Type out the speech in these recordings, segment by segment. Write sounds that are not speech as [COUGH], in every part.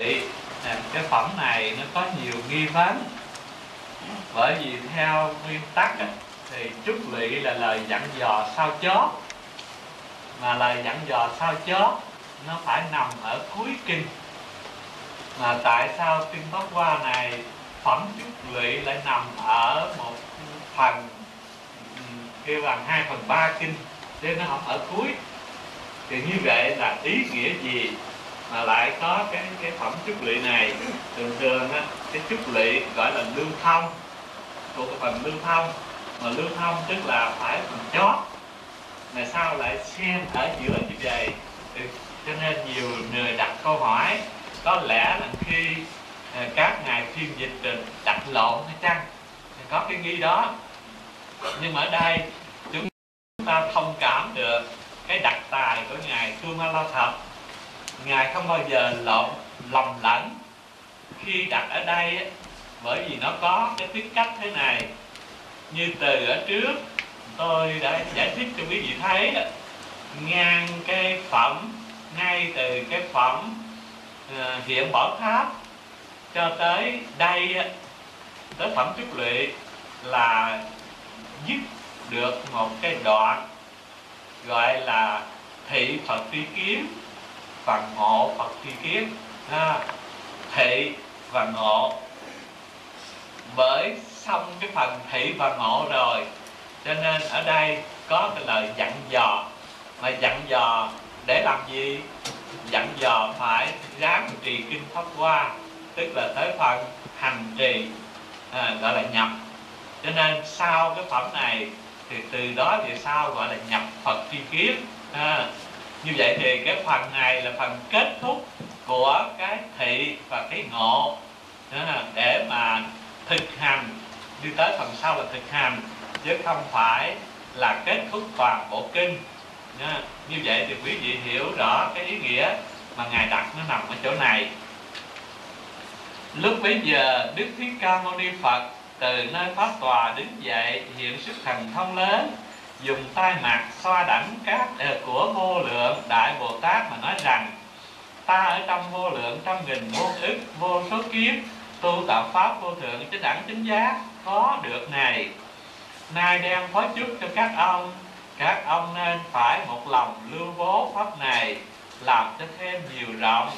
À, cái phẩm này nó có nhiều nghi vấn. Bởi vì theo nguyên tắc thì trúc lị là lời dặn dò sao chót. Mà lời dặn dò sao chót nó phải nằm ở cuối kinh. Mà tại sao kinh pháp hoa này phẩm trúc lị lại nằm ở một phần kêu bằng hai phần ba kinh nên nó không ở cuối? Thì như vậy là ý nghĩa gì? Mà lại có cái cái phẩm trúc lụy này. Thường thường á, cái trúc lụy gọi là lưu thông, thuộc cái phần lưu thông. Mà lưu thông tức là phải phần chót. Mà sao lại xen ở giữa như vậy? Ừ, cho nên nhiều người đặt câu hỏi, có lẽ là khi ờ, các ngài phiên dịch đặt lộn hay chăng? Thì có cái nghi đó. Nhưng mà ở đây, chúng ta thông cảm được cái đặc tài của ngài Tu Ma La Thập ngài không bao giờ lộn lầm lẫn khi đặt ở đây bởi vì nó có cái tính cách thế này. Như từ ở trước tôi đã giải thích cho quý vị thấy đó, ngang cái phẩm ngay từ cái phẩm uh, hiện bỏ tháp cho tới đây tới phẩm trúc lụy là dứt được một cái đoạn gọi là thị phật tri kiến và ngộ phật tri kiến. Ha. thị và ngộ. Bởi xong cái phần thị và ngộ rồi cho nên ở đây có cái lời dặn dò. Mà dặn dò để làm gì? Dặn dò phải ráng trì kinh pháp hoa tức là tới phần hành trì à, gọi là nhập. Cho nên sau cái phẩm này thì từ đó về sau gọi là nhập phật tri kiến. À, như vậy thì cái phần này là phần kết thúc của cái thị và cái ngộ. Để mà thực hành, đi tới phần sau là thực hành, chứ không phải là kết thúc toàn bộ kinh. Như vậy thì quý vị hiểu rõ cái ý nghĩa mà ngài đặt nó nằm ở chỗ này. Lúc bấy giờ, đức thích ca mâu ni phật từ nơi pháp tòa đứng dậy hiện sức thần thông lớn dùng tay mặt xoa đảnh các ờ, của vô lượng đại bồ tát mà nói rằng, ta ở trong vô lượng trăm nghìn vô ức, vô số kiếp, tu tạo pháp vô thượng chánh đẳng chính giác, có được này. Nay đem phó chúc cho các ông các ông nên phải một lòng lưu bố pháp này, làm cho thêm nhiều rộng.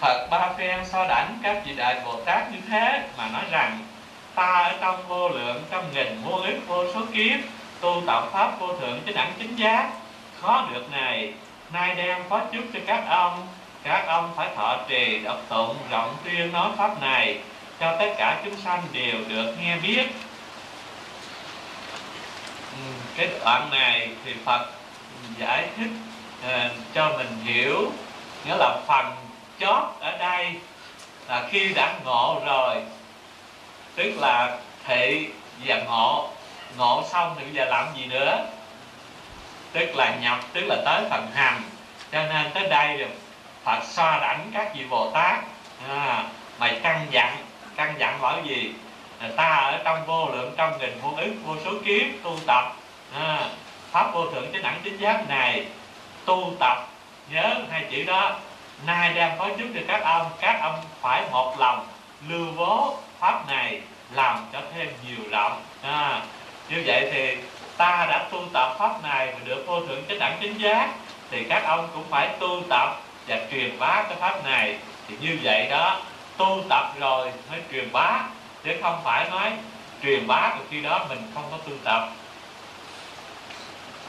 Phật ba phen so đảnh các vị đại Bồ Tát như thế mà nói rằng, ta ở trong vô lượng trăm nghìn vô ức, vô số kiếp tu tạo pháp vô thượng chánh đẳng chính giác. Khó được này nay đem phó chúc cho các ông. Các ông phải thọ trì đọc tụng rộng tuyên nói pháp này cho tất cả chúng sanh đều được nghe biết. Ừ, cái đoạn này thì Phật giải thích uh, cho mình hiểu. Nghĩa là phần chót ở đây là khi đã ngộ rồi tức là thị và ngộ ngộ xong thì bây giờ làm gì nữa? Tức là nhập tức là tới phần hành. Cho nên tới đây rồi Phật so đảnh các vị Bồ Tát. À, mày căn dặn căn dặn bảo gì ta ở trong vô lượng trong nghìn vô ức vô số kiếp tu tập. À, pháp vô thượng chánh đẳng chính giác này tu tập nhớ hai chữ đó. Nay đem phó chúc cho các ông các ông phải một lòng lưu bố pháp này làm cho thêm nhiều lòng. À, như vậy thì ta đã tu tập pháp này và được vô thượng chánh đẳng chính giác thì các ông cũng phải tu tập và truyền bá cái pháp này. Thì như vậy đó tu tập rồi mới truyền bá chứ không phải nói truyền bá từ khi đó mình không có tu tập.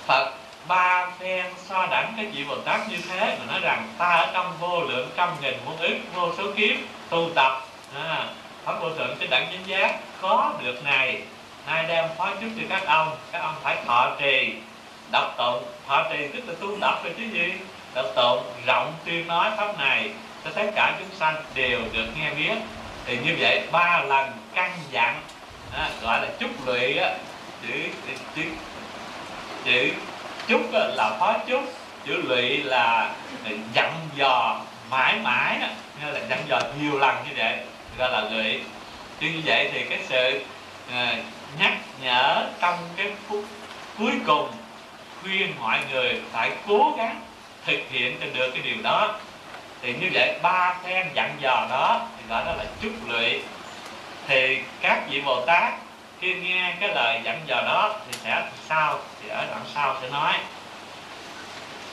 Phật ba phen so đẳng cái vị Bồ Tát như thế mà nói rằng ta ở trong vô lượng trăm nghìn muôn ức vô số kiếp tu tập. À, pháp vô thượng chánh đẳng chính giác có được này hai đem phó chức cho các ông các ông phải thọ trì. Đọc tụng thọ trì tức là tu tập rồi chứ gì? Đọc tụng rộng tuyên nói pháp này cho tất cả chúng sanh đều được nghe biết. Thì như vậy ba lần căn dặn à, gọi là chúc lụy á chữ chữ chữ chúc là phó chúc chữ lụy là dặn dò mãi mãi đó nghĩa là dặn dò nhiều lần như vậy gọi là lụy. Chứ như vậy thì cái sự à, nhắc nhở trong cái phút cuối cùng khuyên mọi người phải cố gắng thực hiện cho được cái điều đó. Thì như vậy ba phen dặn dò đó, thì gọi đó là chúc lụy. Thì các vị bồ tát khi nghe cái lời dặn dò đó, thì sẽ sao, thì ở đoạn sau sẽ nói.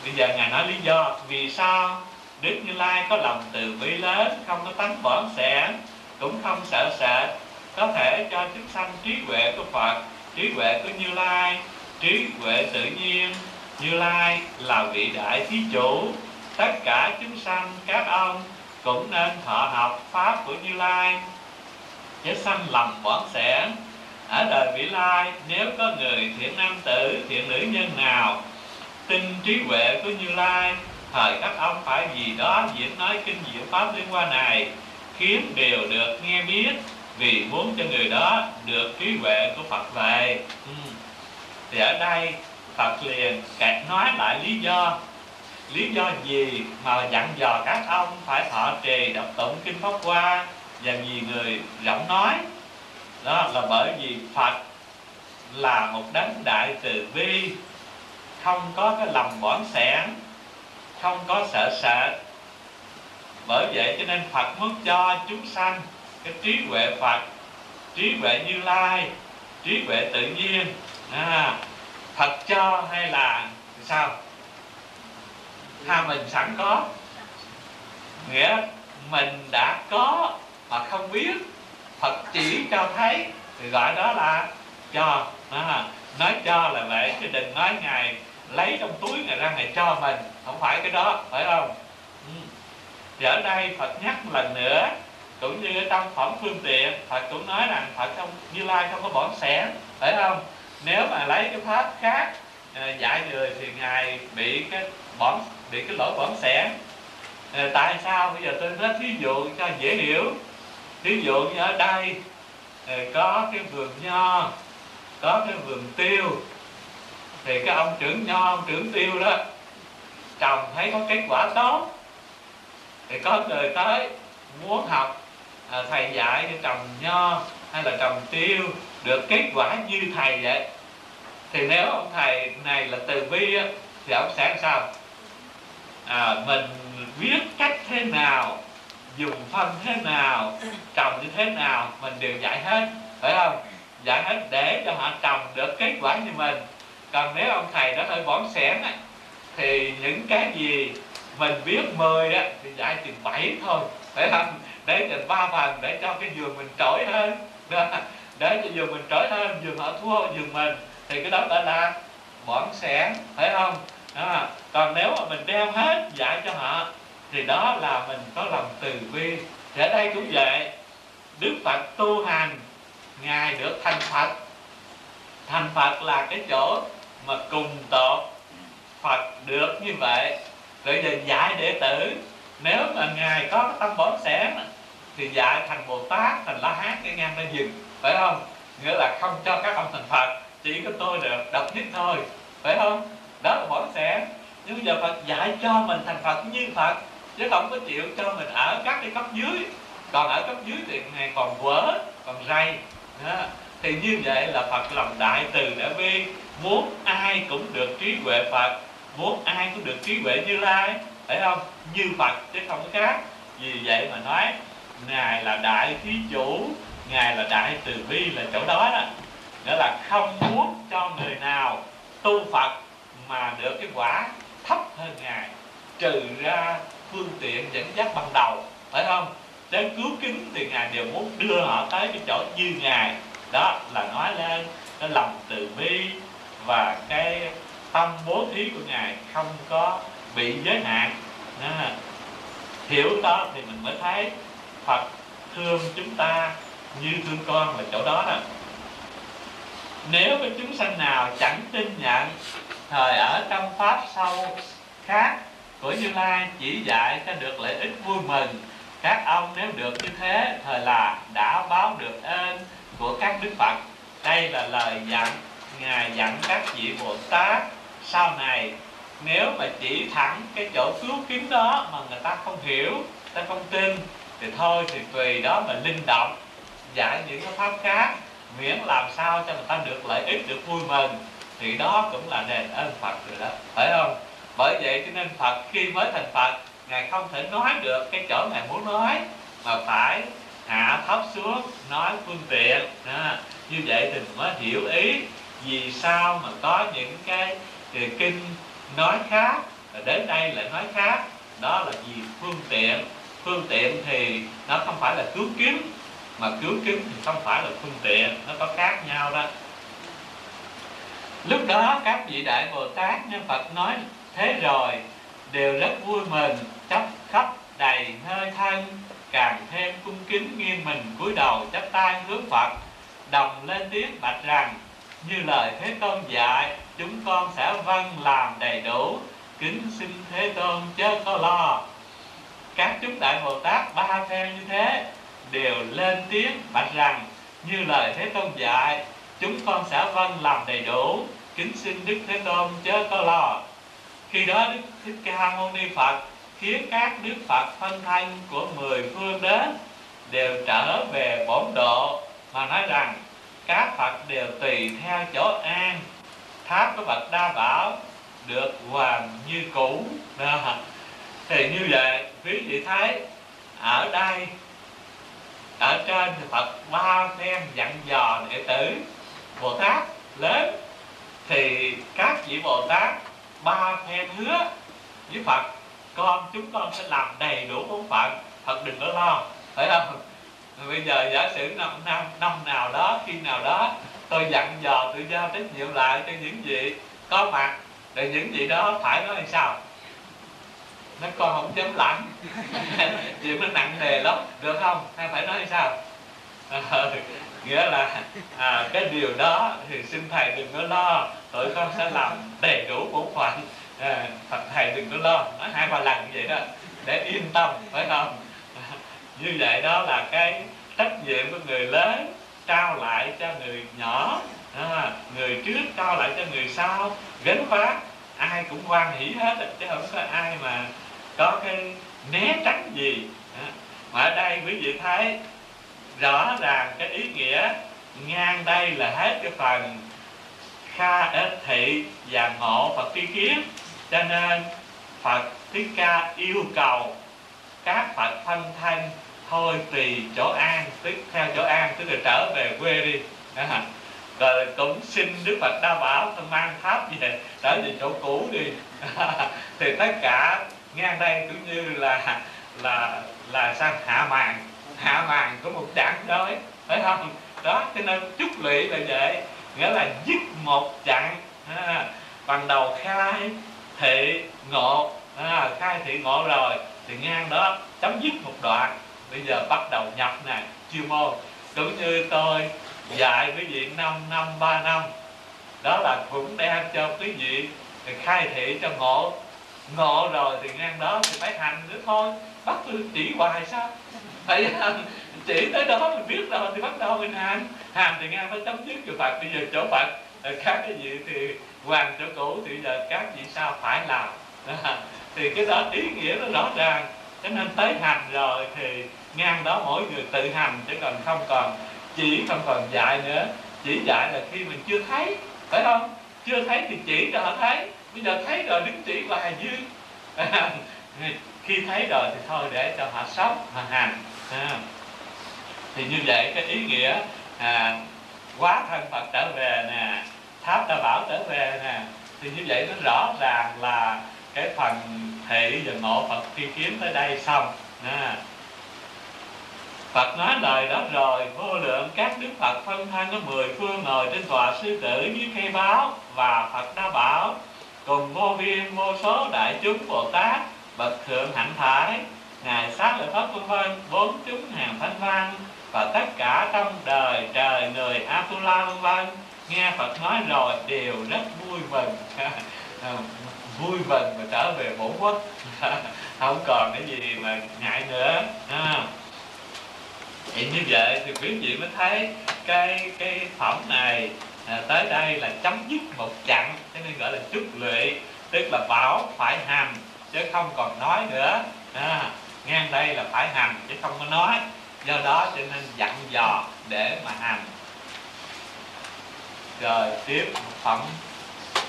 Bây giờ ngài nói lý do vì sao đức như lai có lòng từ bi lớn, không có tánh bỏn sẻn, cũng không sợ sệt có thể cho chúng sanh trí huệ của phật, trí huệ của như lai. Trí huệ tự nhiên, như lai là vị đại thí chủ. Tất cả chúng sanh, các ông cũng nên thọ học pháp của như lai. Chứ sanh lầm bỏn sẻn. Ở đời vị lai, nếu có người thiện nam tử, thiện nữ nhân nào tin trí huệ của như lai, thời các ông phải vì đó diễn nói kinh diệu pháp liên quan này, khiến đều được nghe biết vì muốn cho người đó được trí huệ của Phật về. Ừ. thì ở đây Phật liền kẹt nói lại lý do. Lý do gì mà dặn dò các ông phải thọ trì đọc tụng kinh pháp hoa và vì người rộng nói? Đó là bởi vì Phật là một đấng đại từ bi không có cái lòng bỏn sẻn không có sợ sệt. Bởi vậy cho nên Phật muốn cho chúng sanh cái trí huệ Phật trí huệ Như Lai trí huệ tự nhiên. À, Phật cho hay là sao? Ha mình sẵn có. Nghĩa mình đã có mà không biết. Phật chỉ cho thấy thì gọi đó là cho. À, nói cho là vậy chứ đừng nói ngài lấy trong túi ngài ra ngài cho mình. Không phải cái đó phải không? Ừ. thì ở đây Phật nhắc một lần nữa cũng như trong phẩm phương tiện, Phật cũng nói rằng Phật không, như lai không có bỏ sẻ phải không? Nếu mà lấy cái pháp khác à, dạy người thì ngài bị cái bỏng, bị cái lỗi bỏng sẻ à, tại sao? Bây giờ tôi nói thí dụ cho dễ hiểu. Thí dụ như ở đây à, có cái vườn nho, có cái vườn tiêu. Thì cái ông trưởng nho, ông trưởng tiêu đó, trồng thấy có kết quả tốt, thì có người tới muốn học à, thầy dạy như trồng nho hay là trồng tiêu được kết quả như thầy vậy? Thì nếu ông thầy này là từ bi thì ông sẽ sao? À, mình biết cách thế nào dùng phân thế nào trồng như thế nào mình đều dạy hết phải không? Dạy hết để cho họ trồng được kết quả như mình. Còn nếu ông thầy đó hơi bón sẻn á, thì những cái gì mình biết 10 á thì dạy chừng bảy thôi phải không? Để dành ba phần, để cho cái giường mình trỗi hơn. Đó. để cho giường mình trỗi hơn, giường họ thua, giường mình. Thì cái đó gọi là bỏng sẻn, phải không? Đó. còn nếu mà mình đem hết dạy cho họ, thì đó là mình có lòng từ bi. Thì ở đây cũng vậy. Đức phật tu hành, ngài được thành phật. Thành phật là cái chỗ mà cùng tột phật được như vậy. Rồi giờ dạy đệ tử, nếu mà ngài có tâm bón sẻn thì dạy thành bồ tát thành la hán, cái ngang lên dừng phải không? Nghĩa là không cho các ông thành phật, chỉ có tôi được, độc nhất thôi, phải không? Đó là bổn sẻ nhưng bây giờ phật dạy cho mình thành phật như phật, chứ không có chịu cho mình ở các cái cấp dưới. Còn ở cấp dưới thì ngày còn vỡ còn rây đó. thì như vậy là phật lòng đại từ đại bi. Muốn ai cũng được trí huệ phật, muốn ai cũng được trí huệ như lai, phải không? Như phật chứ không có khác. Vì vậy mà nói ngài là đại thí chủ ngài là đại từ bi là chỗ đó đó. Nghĩa là không muốn cho người nào tu phật mà được cái quả thấp hơn ngài trừ ra phương tiện dẫn dắt ban đầu phải không? Đến cứu kính thì ngài đều muốn đưa họ tới cái chỗ như ngài. Đó là nói lên cái lòng từ bi và cái tâm bố thí của ngài không có bị giới hạn. À, hiểu đó thì mình mới thấy Phật thương chúng ta như thương con là chỗ đó nè nếu cái chúng sanh nào chẳng tin nhận thời ở trong pháp sâu khác của Như Lai chỉ dạy cho được lợi ích vui mừng, các ông nếu được như thế thời là đã báo được ơn của các đức Phật. Đây là lời dặn, ngài dặn các vị Bồ Tát sau này, nếu mà chỉ thẳng cái chỗ cứu kiến đó mà người ta không hiểu ta không tin thì thôi thì tùy đó mà linh động giải những cái pháp khác miễn làm sao cho người ta được lợi ích được vui mừng thì đó cũng là đền ơn Phật rồi đó. Phải không? Bởi vậy cho nên Phật khi mới thành Phật ngài không thể nói được cái chỗ ngài muốn nói mà phải hạ thấp xuống nói phương tiện. À, như vậy thì mới hiểu ý vì sao mà có những cái, thì kinh nói khác và đến đây lại nói khác. Đó là vì phương tiện phương tiện thì nó không phải là cứu kiếm, mà cứu kiếm thì không phải là phương tiện, nó có khác nhau đó. Lúc đó các vị đại bồ tát nhân phật nói, thế rồi, đều rất vui mừng, chấp khắp đầy hơi thân, càng thêm cung kính nghiêng mình cúi đầu chắp tay hướng phật, đồng lên tiếng bạch rằng, như lời thế tôn dạy, chúng con sẽ vâng làm đầy đủ, kính xin thế tôn chớ có lo các chúng đại bồ tát ba phen như thế đều lên tiếng bạch rằng, như lời thế tôn dạy, chúng con sẽ vâng làm đầy đủ, kính xin đức thế tôn chớ có lo khi đó đức thích ca mâu ni phật khiến các đức phật phân thanh của mười phương đến đều trở về bổn độ mà nói rằng, các phật đều tùy theo chỗ an tháp của bậc đa bảo được hoàn như cũ đó. [LAUGHS] thì như vậy quý vị thấy, ở đây, ở trên thì Phật ba phen dặn dò đệ tử Bồ Tát lớn, thì các vị Bồ Tát ba phen hứa với Phật, con chúng con sẽ làm đầy đủ bổn phận. Phật đừng có lo, phải không? Bây giờ giả sử năm năm năm nào đó, khi nào đó, tôi dặn dò tự giao trách nhiệm lại cho những vị có mặt để những vị đó phải nói sao? Nó coi không dám lãnh chuyện nó nặng nề lắm. Được không? Hay phải nói sao? À, nghĩa là à, cái điều đó thì xin thầy đừng có lo. Tụi con sẽ làm đầy đủ bổn phận. À, Phật thầy đừng có lo. Nói hai ba lần vậy đó. Để yên tâm phải không? À, [LAUGHS] như vậy đó là cái trách nhiệm của người lớn trao lại cho người nhỏ. À, người trước trao lại cho người sau. Gánh vác ai cũng quan hỷ hết chứ không có ai mà có cái né tránh gì? À, mà ở đây quý vị thấy rõ ràng cái ý nghĩa ngang đây là hết cái phần kha ích thị và ngộ phật tri kiến. Cho nên phật thích ca yêu cầu các phật thân thanh thôi tùy chỗ an, tức theo chỗ an, tức là trở về quê đi. Rồi cũng xin đức phật đa bảo mang tháp về, trở về chỗ cũ đi. [LAUGHS] Thì tất cả ngang đây cũng như là là là sang hạ màn. Hạ màn của một chặng đói phải không? Đó cho nên chúc lụy là vậy. Nghĩa là dứt một chặng à, bằng đầu khai thị ngộ à, khai thị ngộ rồi thì ngang đó chấm dứt một đoạn. Bây giờ bắt đầu nhập nè chuyên môn. Cũng như tôi dạy quý vị năm năm ba năm đó là cũng đem cho quý vị khai thị cho ngộ ngộ rồi thì ngang đó thì phải hành nữa thôi. Bắt tôi chỉ hoài sao? Phải chỉ tới đó mình biết rồi thì bắt đầu mình hành. Hành thì ngang nó chấm dứt rồi phật. Bây giờ chỗ phật ờ, khác cái gì thì hoàng chỗ cũ thì giờ các vị sao phải làm. [LAUGHS] Thì cái đó ý nghĩa nó rõ ràng. Cho nên tới hành rồi thì ngang đó mỗi người tự hành chứ còn không còn, chỉ không còn dạy nữa. Chỉ dạy là khi mình chưa thấy, phải không? Chưa thấy thì chỉ cho họ thấy bây giờ thấy rồi đứng chỉ hoài dương [LAUGHS] khi thấy rồi thì thôi để cho họ sống họ hành à. thì như vậy cái ý nghĩa à, quá thân phật trở về nè tháp Ta bảo trở về nè thì như vậy nó rõ ràng là cái phần thị và ngộ phật tri kiếm tới đây xong à. Phật nói lời đó rồi vô lượng các đức Phật phân thân có mười phương ngồi trên tòa sư tử dưới cây báo và Phật đã bảo cùng vô viên vô số đại chúng bồ tát, bậc thượng hạnh thái ngài sát lợi pháp vân vân, bốn chúng hàng thánh văn và tất cả trong đời trời người atula vân vân nghe phật nói rồi đều rất vui mừng. [LAUGHS] Vui mừng và trở về bổn quốc. [LAUGHS] Không còn cái gì mà ngại nữa. À. thì như vậy thì quý vị mới thấy cái cái phẩm này à, tới đây là chấm dứt một chặng cho nên gọi là chúc lụy. Tức là bảo phải hành chứ không còn nói nữa. À, ngang đây là phải hành chứ không có nói. Do đó cho nên dặn dò để mà hành rồi tiếp một phẩm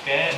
kế.